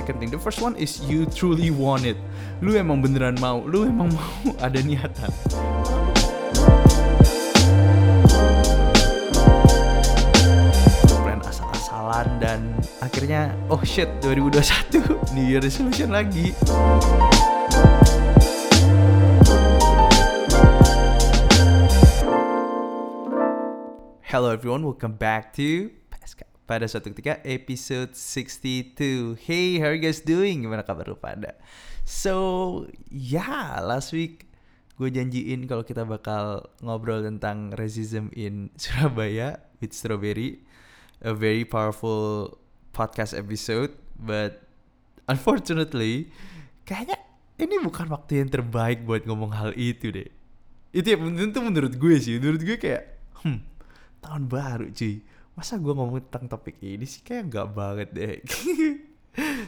second thing. The first one is you truly want it. Lu emang beneran mau, lu emang mau ada niatan. Plan asal-asalan dan akhirnya oh shit 2021 New Year resolution lagi. Hello everyone, welcome back to. Pada suatu ketika episode 62 Hey, how are you guys doing? Gimana kabar lu pada? So, yeah, last week gue janjiin kalau kita bakal ngobrol tentang racism in Surabaya with Strawberry. A very powerful podcast episode But unfortunately kayaknya ini bukan waktu yang terbaik buat ngomong hal itu deh. Itu ya itu menurut gue sih. Menurut gue kayak hmm tahun baru cuy masa gue ngomong tentang topik ini sih? Kayak nggak banget deh.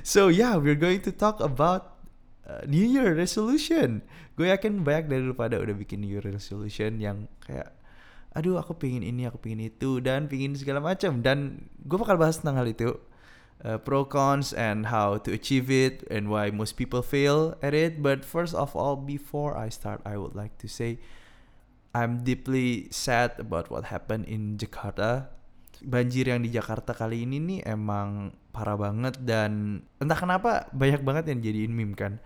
So yeah we're going to talk about uh, New Year resolution. Gue yakin banyak dari lu pada udah bikin New Year resolution yang kayak aduh aku pingin ini aku pingin itu dan pingin segala macam. Dan gue bakal bahas tentang hal itu uh, pro cons and how to achieve it and why most people fail at it. But first of all before I start I would like to say I'm deeply sad about what happened in Jakarta. Banjir yang di Jakarta kali ini nih emang parah banget dan entah kenapa banyak banget yang jadiin meme kan.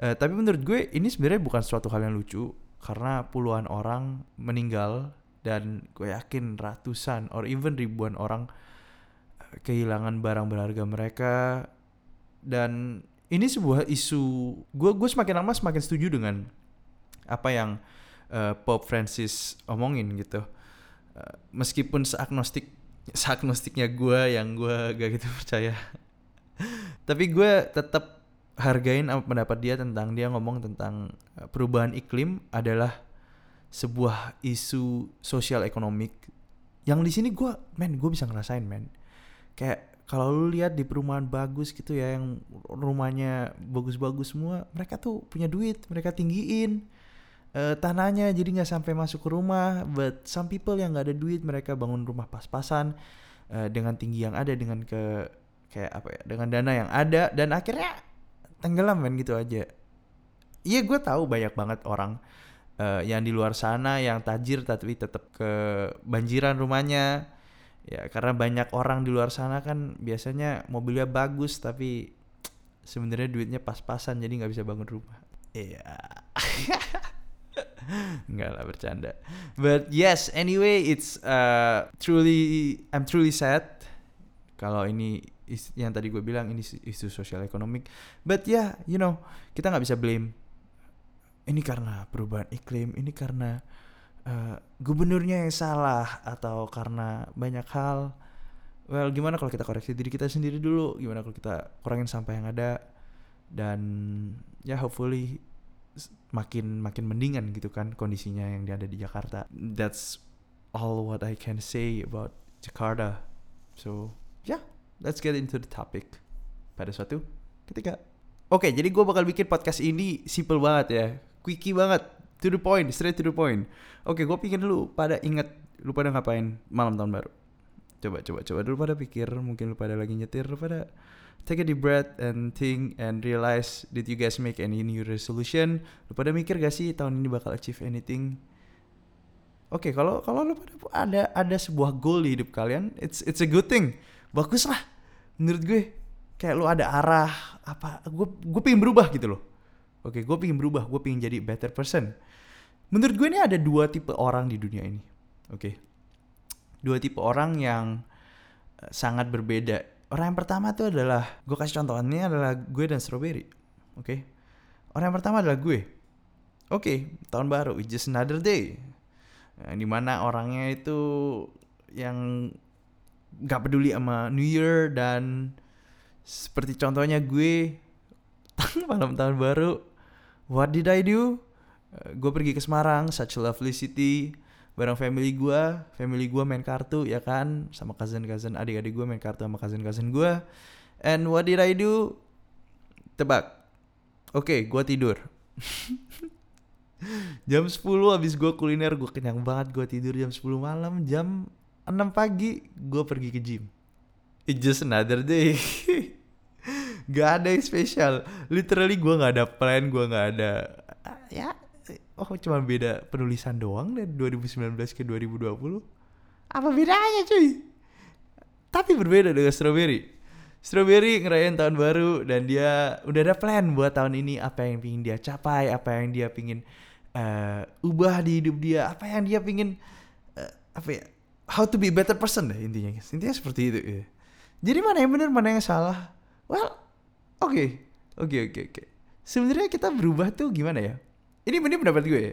Uh, tapi menurut gue ini sebenarnya bukan suatu hal yang lucu karena puluhan orang meninggal dan gue yakin ratusan or even ribuan orang eh, kehilangan barang berharga mereka dan ini sebuah isu gue gue semakin lama semakin setuju dengan apa yang uh, Pope Francis omongin gitu. Uh, meskipun seagnostik seagnostiknya gue yang gue gak gitu percaya, tapi gue tetap hargain apa pendapat dia tentang dia ngomong tentang uh, perubahan iklim adalah sebuah isu sosial ekonomik yang di sini gue men gue bisa ngerasain men. Kayak kalau lu lihat di perumahan bagus gitu ya yang rumahnya bagus-bagus semua mereka tuh punya duit mereka tinggiin uh, tanahnya jadi nggak sampai masuk ke rumah but some people yang nggak ada duit mereka bangun rumah pas-pasan uh, dengan tinggi yang ada dengan ke kayak apa ya dengan dana yang ada dan akhirnya tenggelam kan gitu aja. Iya gue tahu banyak banget orang uh, yang di luar sana yang tajir tapi tetap ke banjiran rumahnya. Ya karena banyak orang di luar sana kan biasanya mobilnya bagus tapi sebenarnya duitnya pas-pasan jadi nggak bisa bangun rumah. Iya Enggak lah bercanda. But yes, anyway, it's uh, truly I'm truly sad kalau ini is, yang tadi gue bilang ini isu sosial ekonomik. But yeah, you know, kita nggak bisa blame ini karena perubahan iklim, ini karena uh, gubernurnya yang salah atau karena banyak hal. Well, gimana kalau kita koreksi diri kita sendiri dulu? Gimana kalau kita kurangin sampah yang ada? Dan ya hopefully makin makin mendingan gitu kan kondisinya yang ada di Jakarta. That's all what I can say about Jakarta. So yeah, let's get into the topic pada suatu ketika. Oke, okay, jadi gue bakal bikin podcast ini simple banget ya, quickie banget, to the point, straight to the point. Oke, okay, gue pikir dulu pada inget lu pada ngapain malam tahun baru. Coba coba coba dulu pada pikir, mungkin lu pada lagi nyetir, lu pada take a deep breath and think and realize did you guys make any new resolution? Lu pada mikir gak sih tahun ini bakal achieve anything? Oke, okay, kalau kalau lu pada ada ada sebuah goal di hidup kalian, it's it's a good thing. Bagus lah menurut gue. Kayak lu ada arah apa? Gue gue pengen berubah gitu loh. Oke, okay, gue pengen berubah, gue pengen jadi better person. Menurut gue ini ada dua tipe orang di dunia ini. Oke. Okay. Dua tipe orang yang eh, sangat berbeda Orang yang pertama tuh adalah gue kasih contoh ini adalah gue dan strawberry. Oke. Okay? Orang yang pertama adalah gue. Oke, okay, tahun baru, it's just another day. Nah, di mana orangnya itu yang gak peduli sama New Year dan seperti contohnya gue malam tahun baru, what did I do? Uh, gue pergi ke Semarang, such a lovely city bareng family gue family gue main kartu ya kan? Sama cousin cousin adik-adik gue main kartu sama cousin cousin gue and what did I do? Tebak. Oke okay, gue tidur. Jam 10 habis gue kuliner gue kenyang banget gue tidur jam 10 malam. Jam 6 pagi gue pergi ke gym. It's just another day. Gak ada yang spesial. Literally gue gak ada plan, gue gak ada ya oh cuma beda penulisan doang dari 2019 ke 2020. Apa bedanya cuy? Tapi berbeda dengan Strawberry. Strawberry ngerayain tahun baru dan dia udah ada plan buat tahun ini apa yang pingin dia capai, apa yang dia pingin uh, ubah di hidup dia, apa yang dia pingin uh, apa ya, how to be a better person deh intinya. Intinya seperti itu. Ya. Jadi mana yang benar, mana yang salah? Well, oke, okay. oke, okay, oke, okay, oke. Okay. Sebenarnya kita berubah tuh gimana ya? Ini ini pendapat gue.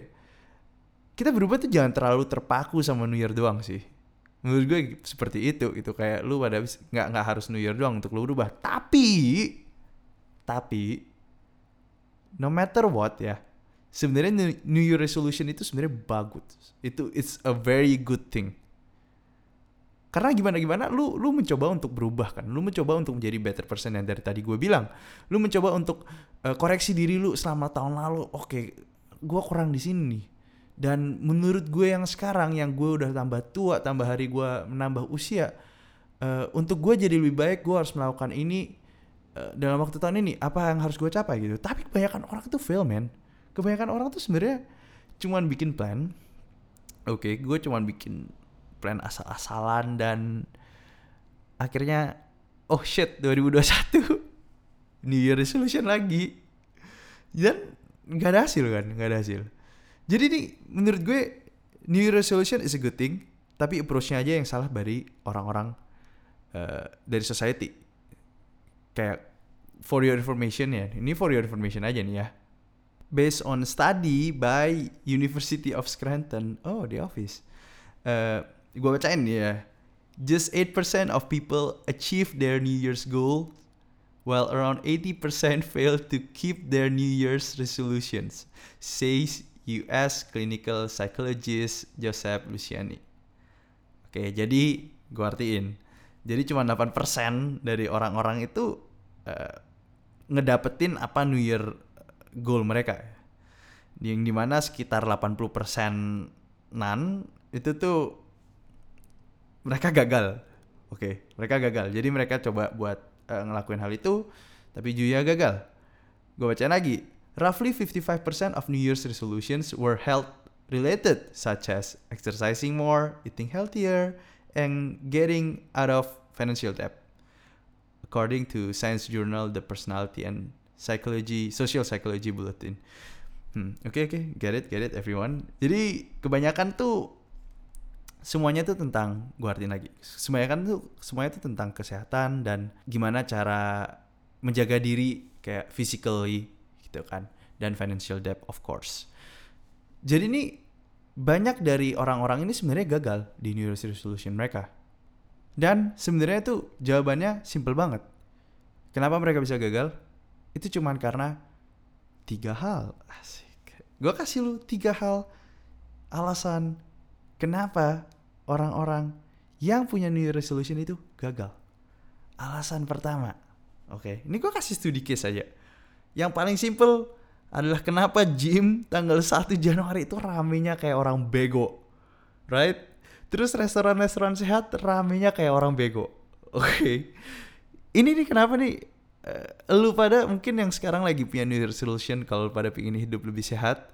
Kita berubah tuh jangan terlalu terpaku sama New Year doang sih. Menurut gue seperti itu, itu kayak lu pada nggak nggak harus New Year doang untuk lu berubah. Tapi, tapi, no matter what ya, sebenarnya New Year resolution itu sebenarnya bagus. Itu it's a very good thing karena gimana gimana lu lu mencoba untuk berubah kan lu mencoba untuk menjadi better person yang dari tadi gue bilang lu mencoba untuk uh, koreksi diri lu selama tahun lalu oke okay, gue kurang di sini nih. Dan menurut gue yang sekarang yang gue udah tambah tua tambah hari gue menambah usia uh, untuk gue jadi lebih baik gue harus melakukan ini uh, dalam waktu tahun ini. Apa yang harus gue capai gitu? Tapi kebanyakan orang itu fail man kebanyakan orang tuh sebenarnya cuman bikin plan. Oke okay, gue cuman bikin plan asal-asalan dan akhirnya oh shit 2021 New Year resolution lagi. Dan nggak ada hasil kan? Nggak ada hasil. Jadi nih menurut gue New Year resolution is a good thing tapi approachnya aja yang salah dari orang-orang uh, dari society. Kayak for your information ya ini for your information aja nih ya. Based on study by University of Scranton. Oh the office. Uh, gue bacain ya. Just 8% of people achieve their New Year's goal while around 80% fail to keep their New Year's resolutions, says US clinical psychologist Joseph Luciani. Oke, jadi gue artiin. Jadi cuma 8% dari orang-orang itu uh, ngedapetin apa New Year goal mereka. Yang di mana sekitar 80% nan itu tuh mereka gagal. Oke, okay, mereka gagal. Jadi mereka coba buat uh, ngelakuin hal itu, tapi Juya gagal. Gue baca lagi. Roughly 55% of New Year's resolutions were health related, such as exercising more, eating healthier, and getting out of financial debt. According to Science Journal, The Personality and Psychology, Social Psychology Bulletin. Hmm, oke okay, oke, okay. get it, get it everyone. Jadi kebanyakan tuh semuanya itu tentang gue artiin lagi semuanya kan tuh semuanya itu tentang kesehatan dan gimana cara menjaga diri kayak physically gitu kan dan financial debt of course. Jadi ini banyak dari orang-orang ini sebenarnya gagal di New Year's resolution mereka. Dan sebenarnya tuh jawabannya simple banget. Kenapa mereka bisa gagal? Itu cuman karena tiga hal. Asik. Gue kasih lu tiga hal alasan Kenapa orang-orang yang punya New Year Resolution itu gagal? Alasan pertama, oke, okay, ini gue kasih studi case aja. Yang paling simple adalah kenapa gym tanggal 1 Januari itu ramenya kayak orang bego, right? Terus restoran-restoran sehat ramenya kayak orang bego, oke? Okay. Ini nih kenapa nih? Uh, lu pada mungkin yang sekarang lagi punya New Year Resolution kalau pada pengen hidup lebih sehat,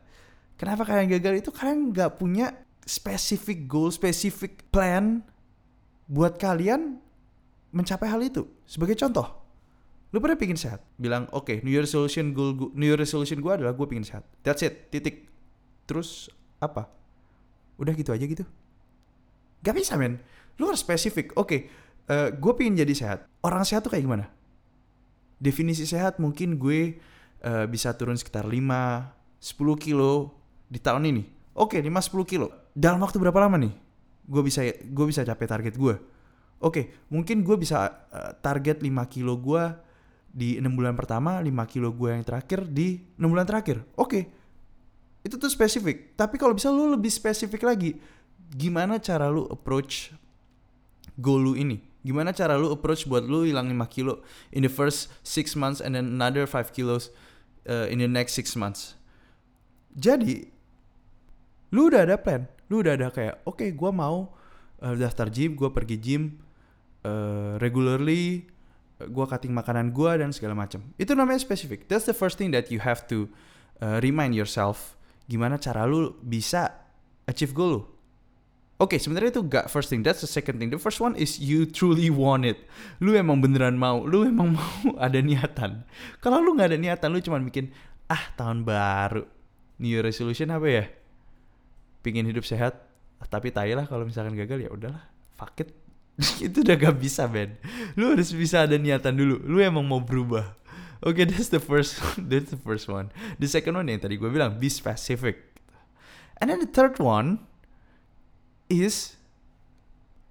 kenapa kalian gagal itu kalian nggak punya specific goal, specific plan buat kalian mencapai hal itu. Sebagai contoh, lu pada pingin sehat. Bilang, oke, okay, New Year resolution goal, New Year resolution gue adalah gue pingin sehat. That's it, titik. Terus apa? Udah gitu aja gitu. Gak bisa men. Lu harus spesifik. Oke, okay, uh, eh, gue pingin jadi sehat. Orang sehat tuh kayak gimana? Definisi sehat mungkin gue uh, bisa turun sekitar 5, 10 kilo di tahun ini. Oke, okay, 5-10 kilo dalam waktu berapa lama nih gue bisa gue bisa capai target gue oke mungkin gue bisa uh, target 5 kilo gue di enam bulan pertama 5 kilo gue yang terakhir di enam bulan terakhir. Oke itu tuh spesifik. Tapi kalau bisa lu lebih spesifik lagi gimana cara lu approach goal lu ini? Gimana cara lu approach buat lu hilang 5 kilo in the first 6 months and then another 5 kilos uh, in the next 6 months? Jadi lu udah ada plan lu udah ada kayak oke okay, gue mau uh, daftar gym gue pergi gym uh, regularly gue cutting makanan gue dan segala macam itu namanya spesifik that's the first thing that you have to uh, remind yourself gimana cara lu bisa achieve goal lu Oke, okay, sebenarnya itu gak first thing. That's the second thing. The first one is you truly want it. Lu emang beneran mau. Lu emang mau ada niatan. Kalau lu nggak ada niatan, lu cuma bikin ah tahun baru. New resolution apa ya? Pingin hidup sehat. Tapi tai lah kalau misalkan gagal ya udahlah. Fuck it. itu udah gak bisa, Ben. Lu harus bisa ada niatan dulu. Lu emang mau berubah. Oke, okay, that's the first that's the first one. The second one yang tadi gue bilang be specific. And then the third one is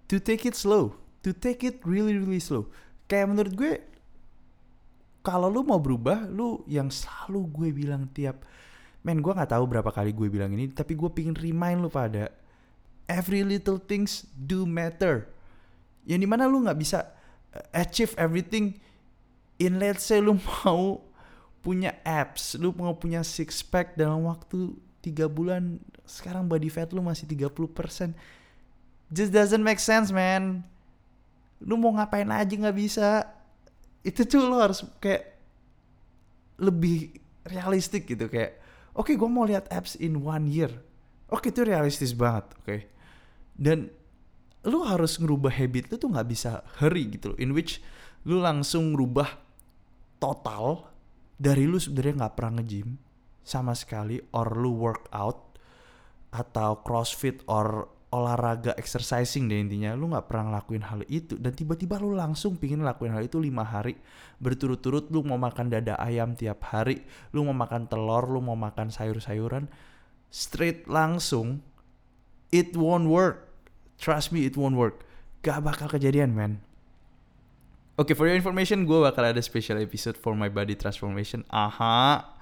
to take it slow, to take it really really slow. Kayak menurut gue kalau lu mau berubah, lu yang selalu gue bilang tiap men gue nggak tahu berapa kali gue bilang ini, tapi gue pingin remind lu pada every little things do matter. Yang di mana lu nggak bisa uh, achieve everything in let's say lu mau punya apps, lu mau punya six pack dalam waktu tiga bulan sekarang body fat lu masih 30% just doesn't make sense man. Lu mau ngapain aja nggak bisa. Itu tuh lo harus kayak lebih realistik gitu kayak oke okay, gue mau lihat apps in one year oke okay, itu realistis banget oke okay? dan lu harus ngerubah habit lu tuh nggak bisa hurry gitu loh in which lu langsung ngerubah total dari lu sebenarnya nggak pernah nge-gym sama sekali or lu workout atau crossfit or olahraga exercising deh intinya. Lu nggak pernah ngelakuin hal itu. Dan tiba-tiba lu langsung pingin lakuin hal itu lima hari. Berturut-turut lu mau makan dada ayam tiap hari lu mau makan telur lu mau makan sayur-sayuran straight langsung it won't work. Trust me it won't work. Gak bakal kejadian man Oke, okay, for your information, gue bakal ada special episode for my body transformation. Aha,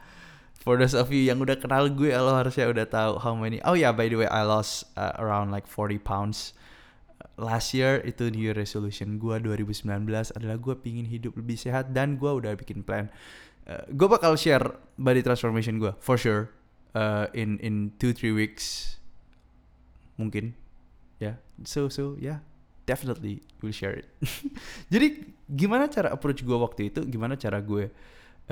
for those of you yang udah kenal gue lo harusnya udah tahu how many oh yeah by the way I lost uh, around like 40 pounds. Last year itu new year resolution gue 2019 adalah gue pingin hidup lebih sehat dan gue udah bikin plan. Uh, gue bakal share body transformation gue for sure uh, in in two three weeks. Mungkin. Ya yeah. so so yeah. Definitely will share it. Jadi gimana cara approach gue waktu itu? Gimana cara gue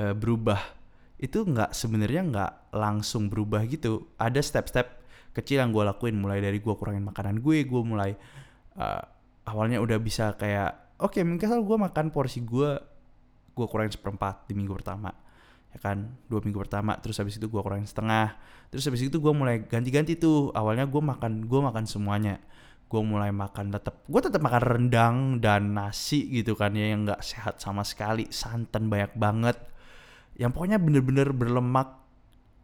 uh, berubah itu nggak sebenarnya nggak langsung berubah gitu. Ada step-step kecil yang gue lakuin. Mulai dari gue kurangin makanan gue gue mulai uh, awalnya udah bisa kayak oke okay, mungkin gue makan porsi gue gue kurangin seperempat di minggu pertama ya kan? Dua minggu pertama terus habis itu gue kurangin setengah terus habis itu gue mulai ganti-ganti tuh. Awalnya gue makan gue makan semuanya. Gue mulai makan tetap gue tetap makan rendang dan nasi gitu kan ya yang nggak sehat sama sekali. Santan banyak banget yang pokoknya bener-bener berlemak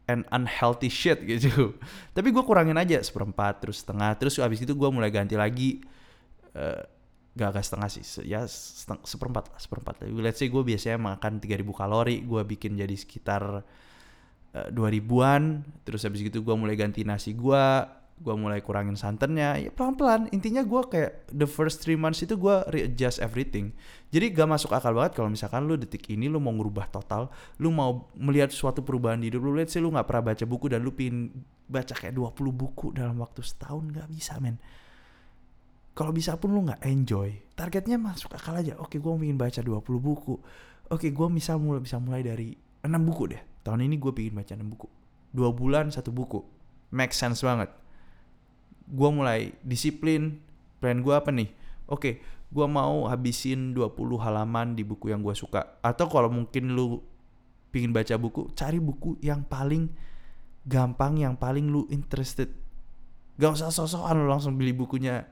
and unhealthy shit gitu. Tapi gue kurangin aja seperempat terus setengah terus abis itu gue mulai ganti lagi uh, gak agak setengah sih ya seteng seperempat lah seperempat let's say gue biasanya makan 3000 kalori gue bikin jadi sekitar uh, eh, 2000an terus habis itu gue mulai ganti nasi gue gue mulai kurangin santannya ya pelan pelan intinya gue kayak the first three months itu gue readjust everything. Jadi gak masuk akal banget kalau misalkan lu detik ini lu mau ngubah total lu mau melihat suatu perubahan di hidup lu let's say lu nggak pernah baca buku dan lu pingin baca kayak 20 buku dalam waktu setahun gak bisa men. Kalau bisa pun lu nggak enjoy. Targetnya masuk akal aja. Oke gue ingin baca 20 buku. Oke gue bisa mulai bisa mulai dari 6 buku deh. Tahun ini gue pingin baca 6 buku. Dua bulan satu buku. Make sense banget gue mulai disiplin plan gue apa nih? Oke okay, gue mau habisin 20 halaman di buku yang gue suka. Atau kalau mungkin lu pingin baca buku cari buku yang paling gampang yang paling lu interested. Gak usah sosokan lu langsung beli bukunya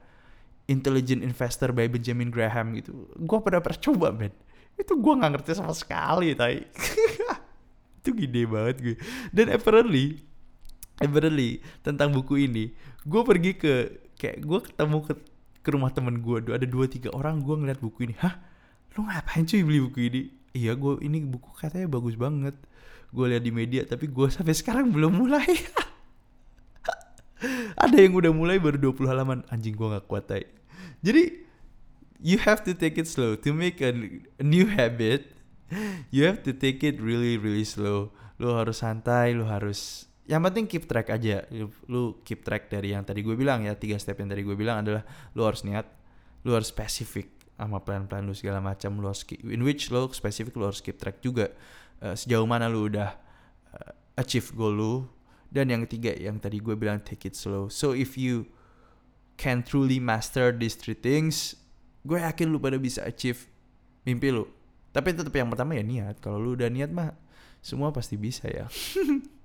Intelligent Investor by Benjamin Graham gitu. Gue pernah coba men. Itu gue nggak ngerti sama sekali tai. Itu gede banget gue. Dan apparently apparently tentang buku ini. Gue pergi ke kayak gue ketemu ke ke rumah temen gue ada dua tiga orang gue ngeliat buku ini. Hah? Lu ngapain cuy beli buku ini? Iya gue ini buku katanya bagus banget. Gue lihat di media tapi gue sampai sekarang belum mulai. Ada yang udah mulai baru 20 halaman. Anjing gue gak kuat tay jadi you have to take it slow. To make a, a new habit you have to take it really really slow. Lu harus santai lu harus yang penting keep track aja. Lu, keep track dari yang tadi gue bilang ya tiga step yang tadi gue bilang adalah lu harus niat lu harus spesifik sama plan-plan lu segala macam lu harus skip, in which lo spesifik lu harus skip track juga. Uh, sejauh mana lu udah uh, achieve goal lu. Dan yang ketiga yang tadi gue bilang take it slow. So if you can truly master these three things gue yakin lu pada bisa achieve mimpi lu. Tapi tetap yang pertama ya niat. Kalau lu udah niat mah semua pasti bisa ya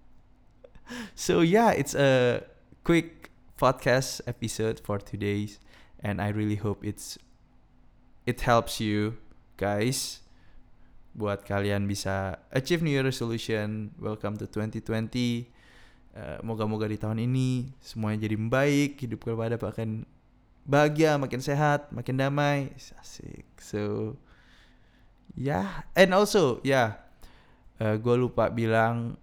so yeah it's a quick podcast episode for today and I really hope it's it helps you guys. Buat kalian bisa achieve new year resolution welcome to 2020 uh, moga-moga di tahun ini semuanya jadi baik hidup kepada akan bahagia makin sehat makin damai. Asik. So yeah. and also yeah, uh, gue lupa bilang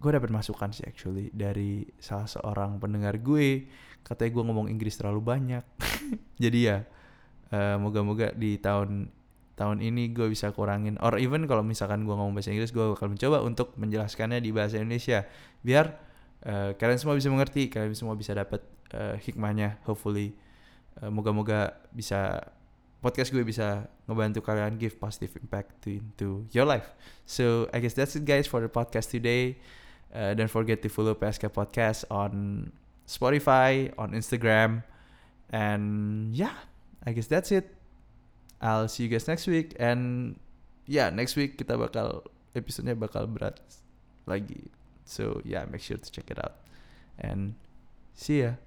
gue dapat masukan sih actually dari salah seorang pendengar gue. Katanya gue ngomong Inggris terlalu banyak. Jadi ya uh, moga-moga di tahun tahun ini gue bisa kurangin. Or even kalau misalkan gue ngomong bahasa Inggris gue bakal mencoba untuk menjelaskannya di bahasa Indonesia. Biar uh, kalian semua bisa mengerti kalian semua bisa dapat uh, hikmahnya. Hopefully uh, moga-moga bisa podcast gue bisa ngebantu kalian give positive impact to into your life. So I guess that's it guys for the podcast today uh, don't forget to follow PSK Podcast on Spotify on Instagram and yeah I guess that's it. I'll see you guys next week and yeah next week kita bakal episodenya bakal berat lagi. So yeah make sure to check it out. And see ya